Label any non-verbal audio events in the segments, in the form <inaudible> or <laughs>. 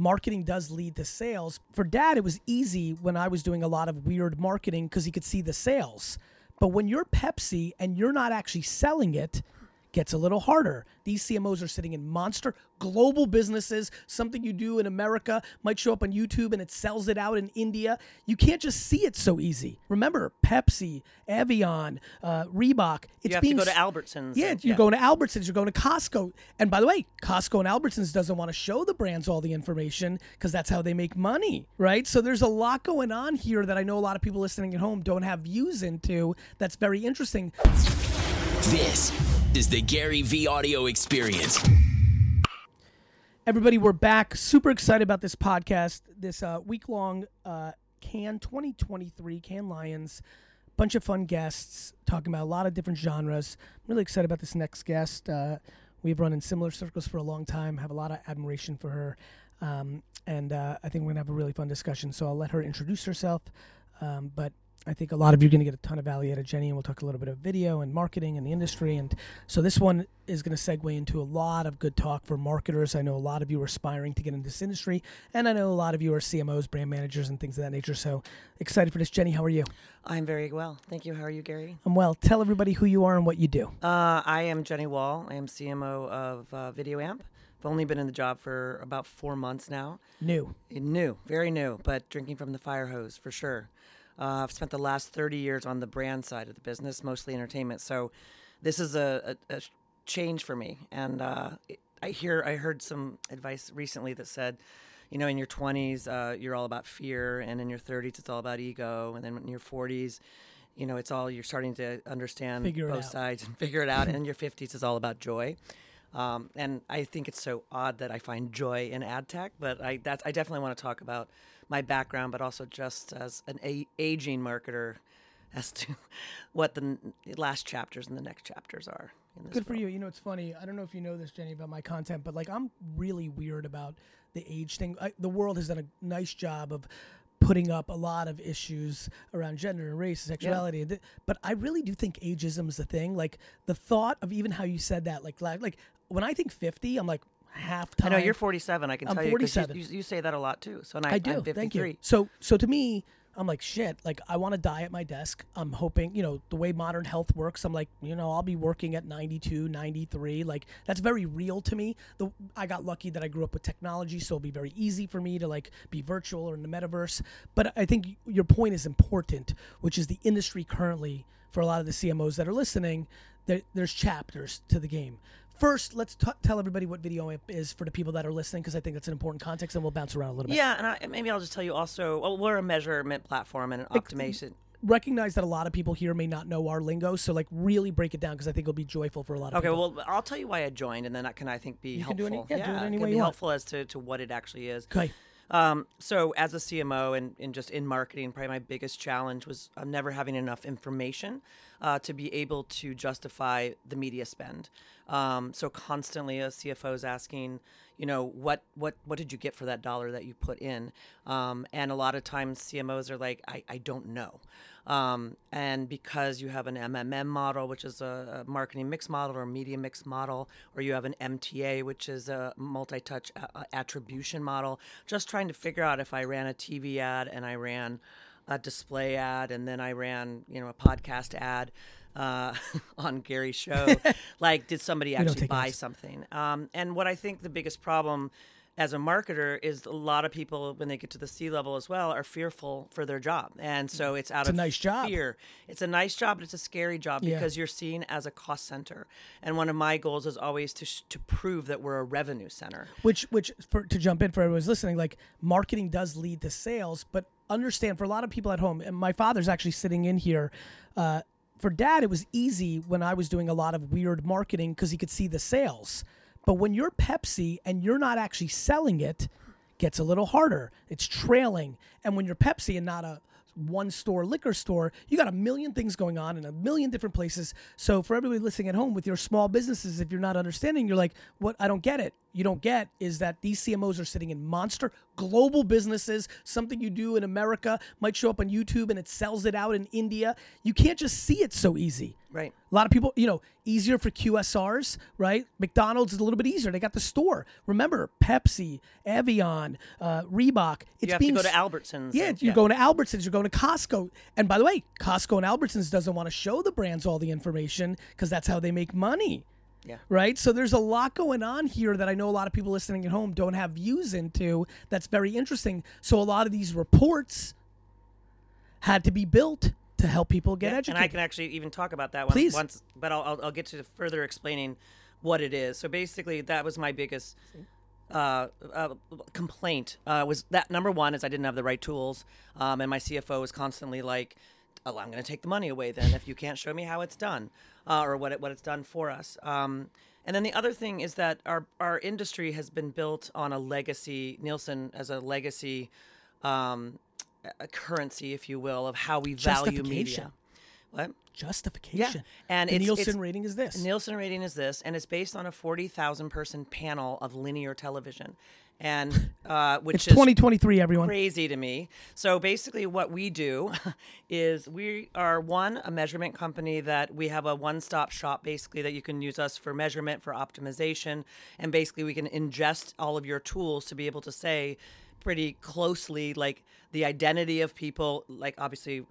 marketing does lead to sales. For dad, it was easy when I was doing a lot of weird marketing because he could see the sales. But when you're Pepsi and you're not actually selling it, gets a little harder. These CMOs are sitting in monster global businesses. Something you do in America might show up on YouTube and it sells it out in India. You can't just see it so easy. Remember, Pepsi, Evian, uh, Reebok. It's you have being to go to Albertsons. yeah, and- you're going to Albertsons, you're going to Costco. And by the way, Costco and Albertsons doesn't want to show the brands all the information because that's how they make money, right? So there's a lot going on here that I know a lot of people listening at home don't have views into. That's very interesting. This is the Gary Vee audio experience. Everybody, we're back. Super excited about this podcast, this uh, week long uh, Cannes 2023 Cannes Lions. Bunch of fun guests talking about a lot of different genres. I'm really excited about this next guest. Uh, we've run in similar circles for a long time, have a lot of admiration for her. Um, and uh, I think we're going to have a really fun discussion. So I'll let her introduce herself. Um, but I think a lot of you are going to get a ton of value out of Jenny, and we'll talk a little bit of video and marketing and the industry. And so this one is going to segue into a lot of good talk for marketers. I know a lot of you are aspiring to get into this industry, and I know a lot of you are CMOs, brand managers, and things of that nature. So excited for this. Jenny, how are you? I'm very well. Thank you. How are you, Gary? I'm well. Tell everybody who you are and what you do. Uh, I am Jenny Wall. I am CMO of uh, VideoAmp. I've only been in the job for about four months now. New. New, very new, but drinking from the fire hose for sure. Uh, I've spent the last 30 years on the brand side of the business, mostly entertainment. So this is a, a, a change for me. And uh, I hear I heard some advice recently that said, you know, in your 20s, uh, you're all about fear, and in your 30s, it's all about ego, and then in your 40s, you know, it's all you're starting to understand Figure both sides and <laughs> figure it out. and in your 50s, it's all about joy. Um, and I think it's so odd that I find joy in ad tech, but I that's I definitely want to talk about my background, but also just as an a- aging marketer, <laughs> as to what the n- last chapters and the next chapters are. In this Good for you. You know, it's funny. I don't know if you know this, Jenny, about my content, but like I'm really weird about the age thing. I, the world has done a nice job of putting up a lot of issues around gender and race, sexuality. and th- But I really do think ageism is a thing. Like the thought of even how you said that, like like, like when I think 50, I'm like half time. I know you're 47. I can I'm tell you 'cause you, 47. you, you say that a lot too. So and I, I do. I'm 53. Thank you. So so to me, I'm like shit. Like I want to die at my desk. I'm hoping, you know, the way modern health works. I'm like, you know, I'll be working at 92, 93. Like that's very real to me. The I got lucky that I grew up with technology, so it'll be very easy for me to like be virtual or in the metaverse. But I think your point is important, which is the industry currently for a lot of the CMOs that are listening. There, there's chapters to the game. First, let's t- tell everybody what VideoAmp is for the people that are listening, because I think that's an important context, and we'll bounce around a little bit. Yeah, and I, maybe I'll just tell you also. Well, we're a measurement platform and an optimization. recognize that a lot of people here may not know our lingo, so like really break it down because I think it'll be joyful for a lot of Okay, people. Okay, well, I'll tell you why I joined, and then that can I think be You can helpful. do any- yeah, do it any can way be want. helpful as to, to what it actually is. Okay. Um, so as a CMO and, and just in marketing, probably my biggest challenge was uh, never having enough information uh, to be able to justify the media spend. Um, so constantly a CFO is asking, you know, what, what, what did you get for that dollar that you put in? Um, and a lot of times CMOs are like, I, I don't know. Um, and because you have an MMM model, which is a, a marketing mix model or media mix model, or you have an MTA, which is a multi touch a- a- attribution model, just trying to figure out if I ran a TV ad and I ran a display ad and then I ran, you know, a podcast ad uh, <laughs> on Gary's show. <laughs> like, did somebody actually buy ads. something? Um, and what I think the biggest problem as a marketer is a lot of people when they get to the C level as well are fearful for their job, and so it's out It's a nice job. fear. It's a nice job, but it's a scary job Yeah. because you're seen as a cost center. And one of my goals is always to sh- to prove that we're a revenue center. Which, which, for, to jump in for everyone's listening, like marketing does lead to sales, but understand for a lot of people at home, and my father's actually sitting in here. Uh, for dad, it was easy when I was doing a lot of weird marketing because he could see the sales. But when you're Pepsi and you're not actually selling it, gets a little harder. It's trailing. And when you're Pepsi and not a one store liquor store, you got a million things going on in a million different places. So for everybody listening at home with your small businesses, if you're not understanding, you're like, what? I don't get it. You don't get is that these CMOs are sitting in monster global businesses. Something you do in America might show up on YouTube and it sells it out in India. You can't just see it so easy. Right. A lot of people, you know, easier for QSRs, right? McDonald's is a little bit easier. They got the store. Remember, Pepsi, Evian, uh, Reebok. It's You have being to go to Albertsons. yeah, and- you're going to Albertsons, you're going to Costco. And by the way, Costco and Albertsons doesn't want to show the brands all the information because that's how they make money. Yeah. Right? So there's a lot going on here that I know a lot of people listening at home don't have views into that's very interesting. So a lot of these reports had to be built to help people get Yeah, educated. And I can actually even talk about that one Please. once, but I'll, I'll, I'll get to further explaining what it is. So basically, that was my biggest uh, uh, complaint. Uh, was that number one is I didn't have the right tools, um, and my CFO was constantly like, "Oh, I'm going to take the money away then if you can't show me how it's done uh, or what it, what it's done for us." Um, and then the other thing is that our our industry has been built on a legacy. Nielsen as a legacy. Um, a currency, if you will, of how we value media. Justification. What? Justification. Yeah, and the it's- Nielsen it's- rating is this. Nielsen rating is this, and it's based on a forty thousand person panel of linear television, and uh, which it's is 2023, everyone. crazy to me. So basically, what we do <laughs> is we are one a measurement company that we have a one-stop shop basically that you can use us for measurement for optimization, and basically we can ingest all of your tools to be able to say pretty closely like the identity of people like obviously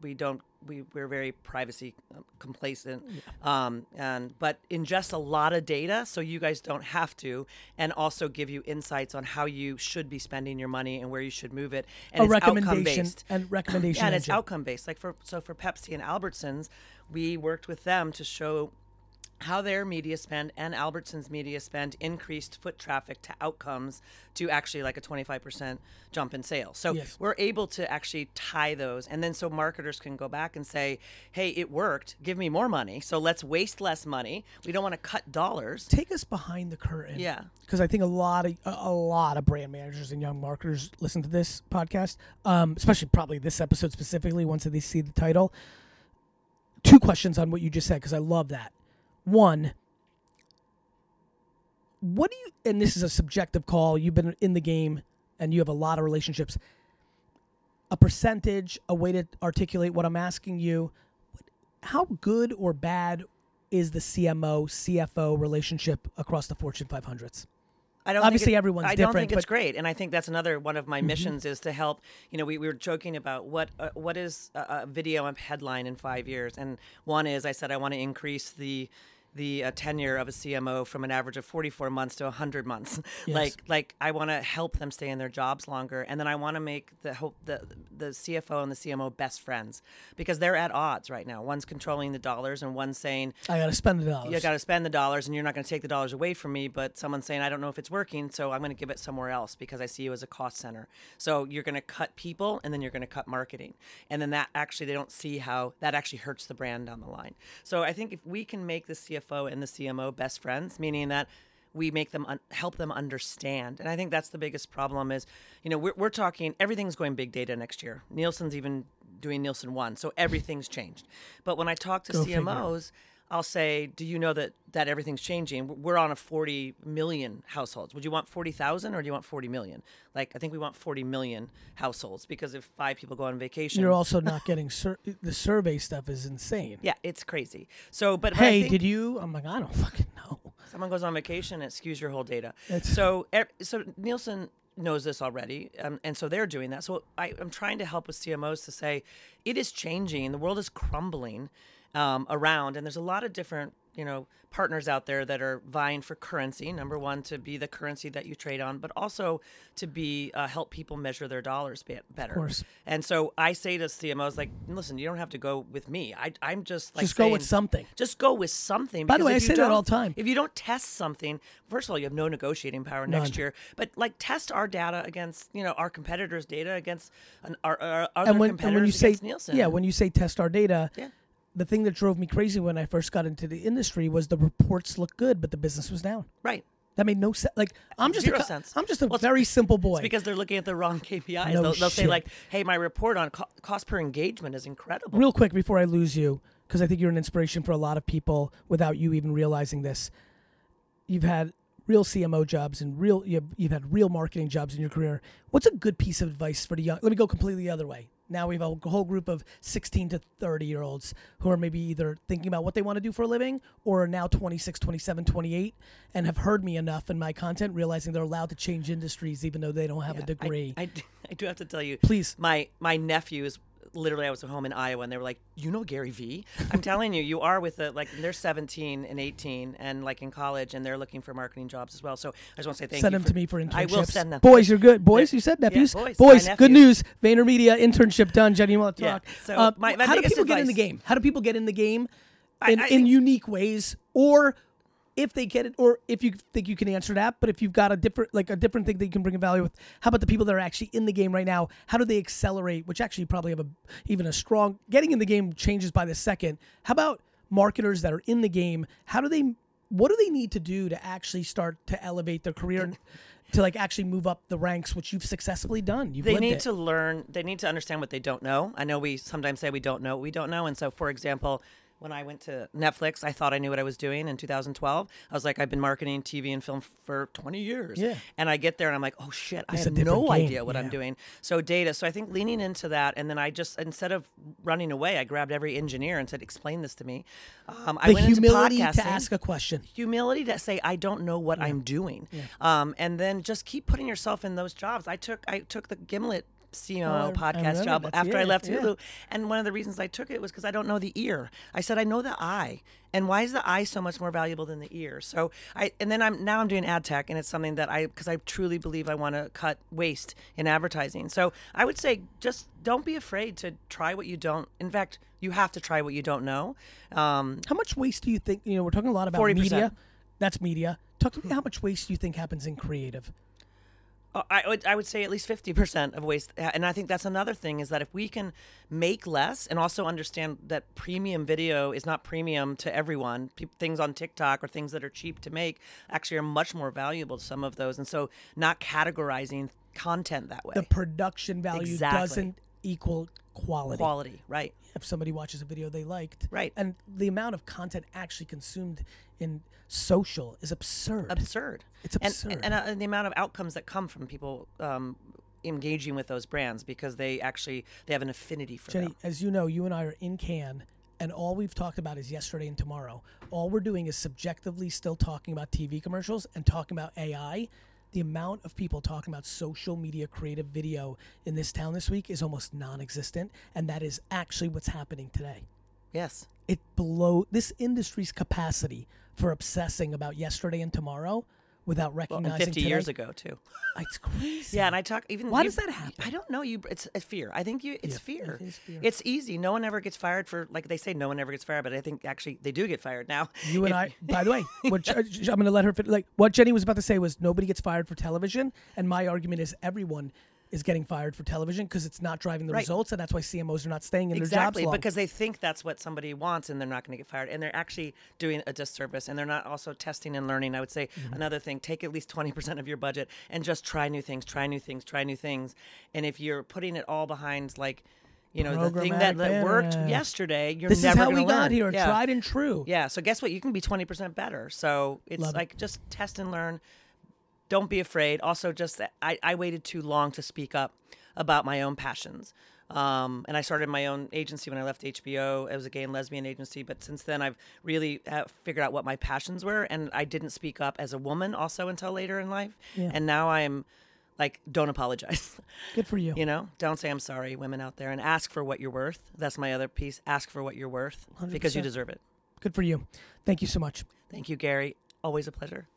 we don't we, we're very privacy uh, complacent um, and but ingest a lot of data so you guys don't have to and also give you insights on how you should be spending your money and where you should move it and a it's outcome recommendation based and <clears throat> recommendation. yeah, and it's outcome based. Like for so for Pepsi and Albertsons, we worked with them to show how their media spend and Albertsons media spend increased foot traffic to outcomes to actually like a 25% jump in sales. So Yes. we're able to actually tie those and then so marketers can go back and say, "Hey, it worked. Give me more money. So let's waste less money. We don't want to cut dollars." take us behind the curtain. Yeah. because I think a lot of a, lot of brand managers and young marketers listen to this podcast, um, especially probably this episode specifically once they see the title. Two questions on what you just said because I love that. One, what do you? And this is a subjective call. You've been in the game and you have a lot of relationships. A percentage, a way to articulate what I'm asking you. How good or bad is the CMO CFO relationship across the Fortune 500s? I don't Obviously, think it- everyone's I don't think it's great, and I think that's another one of my missions is to help. You know, we, we were joking about what uh, what is a, a video headline in five years, and one is I said I want to increase the the uh, tenure of a CMO from an average of 44 months to 100 months. <laughs> Yes. Like like I want to help them stay in their jobs longer, and then I want to make the hope the the CFO and the CMO best friends because they're at odds right now. One's controlling the dollars, and one's saying I got to spend the dollars. you got to spend the dollars and you're not going to take the dollars away from me but someone's saying i don't know if it's working so i'm going to give it somewhere else because i see you as a cost center so you're going to cut people and then you're going to cut marketing and then that actually they don't see how that actually hurts the brand down the line so i think if we can make the cfo and the cmo best friends meaning that we make them un- help them understand. And i think that's the biggest problem is you know we're, we're talking everything's going big data next year. Nielsen's even doing nielsen one so everything's changed. But when i talk to Go figure. I'll say, "Do you know that that everything's changing? We're on a 40 million households. Would you want 40,000 or do you want 40 million? Like, I think we want 40 million households because if five people go on vacation, You're also not getting sur- the survey stuff is insane. yeah, it's crazy. So, but, Hey, think did you? I'm like, I don't fucking know. someone goes on vacation, it skews your whole data. It's- So, so Nielsen knows this already, um, and so they're doing that. So, I, I'm trying to help with CMOs to say it is changing. The world is crumbling um, around, and there's a lot of different, you know, partners out there that are vying for currency. Number one, to be the currency that you trade on, but also to be uh, help people measure their dollars be- better. course. And so I say to CMOs, like, listen, you don't have to go with me. I, I'm just like Just go with something. just go with something. By the way, I say that all the time. If you don't test something, first of all, you have no negotiating power next None. year. But like, test our data against you know our competitors' data against an, our, our other And when, competitors and when you say Nielsen. yeah, when you say test our data, Yeah. The thing that drove me crazy when I first got into the industry was the reports looked good, but the business was down. right. That made no sense. Like I'm just Zero a, sense. I'm just a Well, very simple boy. It's because they're looking at the wrong KPIs. No they'll, they'll say like, "Hey, my report on co- cost per engagement is incredible." Real quick before I lose you, because I think you're an inspiration for a lot of people without you even realizing this. You've had real CMO jobs and real you've, you've had real marketing jobs in your career. What's a good piece of advice for the young? Let me go completely the other way. Now we have a whole group of 16 to 30 year olds who are maybe either thinking about what they want to do for a living or are now 26, 27, 28 and have heard me enough in my content realizing they're allowed to change industries even though they don't have a degree. I, <laughs> I do have to tell you, Please. My my nephews, literally, I was at home in Iowa, and they were like, "You know Gary Vee?" I'm telling you, you are with the like they're 17 and 18, and like in college, and they're looking for marketing jobs as well. So I just want to say thank send you. them to me for internships. I will send them. Boys, you're good. Boys, you said nephews. boys, boys, my good news. VaynerMedia internship done. Jenny, you want to Yeah, talk? so Uh, my- my how do people get in the game? How do people get in the game in, I in unique ways, or if they get it, or if you think you can answer that, but if you've got a different, like a different thing that you can bring a value with, how about the people that are actually in the game right now? How do they accelerate? Which actually probably have a even a strong getting in the game changes by the second. How about marketers that are in the game? How do they? What do they need to do to actually start to elevate their career? and To like actually move up the ranks, which you've successfully done. You've they need it. to learn they need to understand what they don't know i know we sometimes say we don't know what we don't know and so for example when I went to Netflix, I thought I knew what I was doing in 2012. I was like, I've been marketing TV and film for 20 years. Yeah. And I get there and I'm like, oh shit, I It's have no game, idea what I'm doing. So data. So I think leaning into that, and then I just instead of running away, I grabbed every engineer and said, explain this to me. Um, I the went humility into podcasting to ask a question. humility to say I don't know what I'm doing, um, and then just keep putting yourself in those jobs. I took I took the Gimlet CMO Oh, I- I podcast job after I left yeah. Hulu, and one of the reasons I took it was because I don't know the ear. I said I know the eye, and why is the eye so much more valuable than the ear? So I and then I'm now I'm doing ad tech, and it's something that I because I truly believe I want to cut waste in advertising. So I would say just don't be afraid to try what you don't. In fact, you have to try what you don't know. Um, How much waste do you think? You know, we're talking a lot about 40%. media. That's media. Talk to me. How much waste do you think happens in creative? Uh, I would I would say at least fifty percent of waste, uh, and I think that's another thing is that if we can make less and also understand that premium video is not premium to everyone, things on TikTok or things that are cheap to make actually are much more valuable to some of those, and so not categorizing content that way. The production value Exactly. doesn't equal quality. Quality, right? If somebody watches a video they liked, Right. and the amount of content actually consumed in social is absurd. Absurd. It's And- absurd. And, uh, and the amount of outcomes that come from people um, engaging with those brands because they actually they have an affinity for Jenny, them. as you know, you and I are in Cannes, and all we've talked about is yesterday and tomorrow. All we're doing is subjectively still talking about TV commercials and talking about AI. The amount of people talking about social media creative video in this town this week is almost non-existent, and that is actually what's happening today. Yes. It below this industry's capacity for obsessing about yesterday and tomorrow without recognizing and 50 today. years ago too. <gasps> It's crazy. Yeah, and I talk even. Why you- does that happen? I don't know. You, it's a fear. I think you. It's Yeah, fear. it fear. It's easy. No one ever gets fired for like they say. No one ever gets fired, but I think actually they do get fired now. You and <laughs> I, by the way, what, <laughs> I'm going to let her fit. Like what Jenny was about to say was nobody gets fired for television, and my argument is everyone is getting fired for television because it's not driving the Right. results, and that's why CMOs are not staying in Exactly, their jobs long. because they think that's what somebody wants, and they're not going to get fired, and they're actually doing a disservice, and they're not also testing and learning. I would say Mm-hmm. another thing: take at least twenty percent of your budget and just try new things, try new things, try new things. And if you're putting it all behind, like, you know, the thing that, that worked banner. yesterday, you're this is never how gonna we got learn. here, Yeah. tried and true. Yeah. So guess what? You can be 20% better. So it's Love it. like just test and learn. Don't be afraid. Also, just that I, I waited too long to speak up about my own passions. Um, and I started my own agency when I left HBO. It was a gay and lesbian agency. But since then, I've really uh, figured out what my passions were. And I didn't speak up as a woman also until later in life. Yeah. And now I'm like, don't apologize. <laughs> Good for you. you know, don't say I'm sorry, women out there, and ask for what you're worth. That's my other piece. Ask for what you're worth because you deserve it. Good for you. Thank you so much. Thank you, Gary. Always a pleasure.